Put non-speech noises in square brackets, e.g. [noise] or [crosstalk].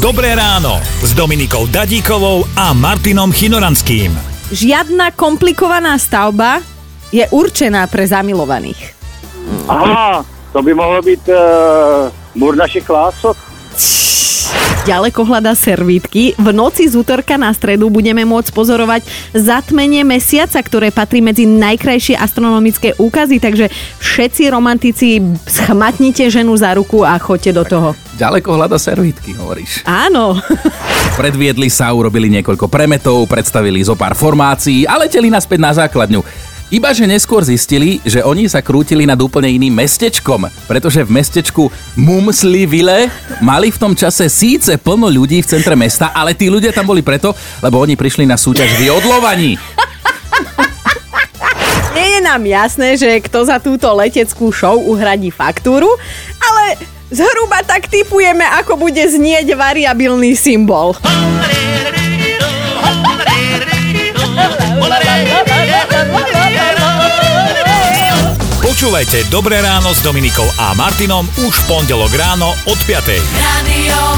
Dobré ráno s Dominikou Dadíkovou a Martinom Chinoranským. Žiadna komplikovaná stavba je určená pre zamilovaných. Aha, to by mohlo byť uh, múr našich lások. Ďaleko hľada servítky. V noci z útorka na stredu budeme môcť pozorovať zatmenie mesiaca, ktoré patrí medzi najkrajšie astronomické úkazy, takže všetci romantici schmatnite ženu za ruku a choďte do toho. Ďaleko hľada servítky, hovoríš. Áno. [laughs] Predviedli sa, urobili niekoľko premetov, predstavili zo pár formácií a leteli naspäť na základňu. Iba že neskôr zistili, že oni sa krútili nad úplne iným mestečkom, pretože v mestečku Mumsliville mali v tom čase síce plno ľudí v centre mesta, ale tí ľudia tam boli preto, lebo oni prišli na súťaž v odlovaní. Nie je nám jasné, že kto za túto leteckú show uhradí faktúru, ale zhruba tak typujeme, ako bude znieť variabilný symbol. Počúvajte Dobré ráno s Dominikou a Martinom už v pondelok ráno od 5. Radio.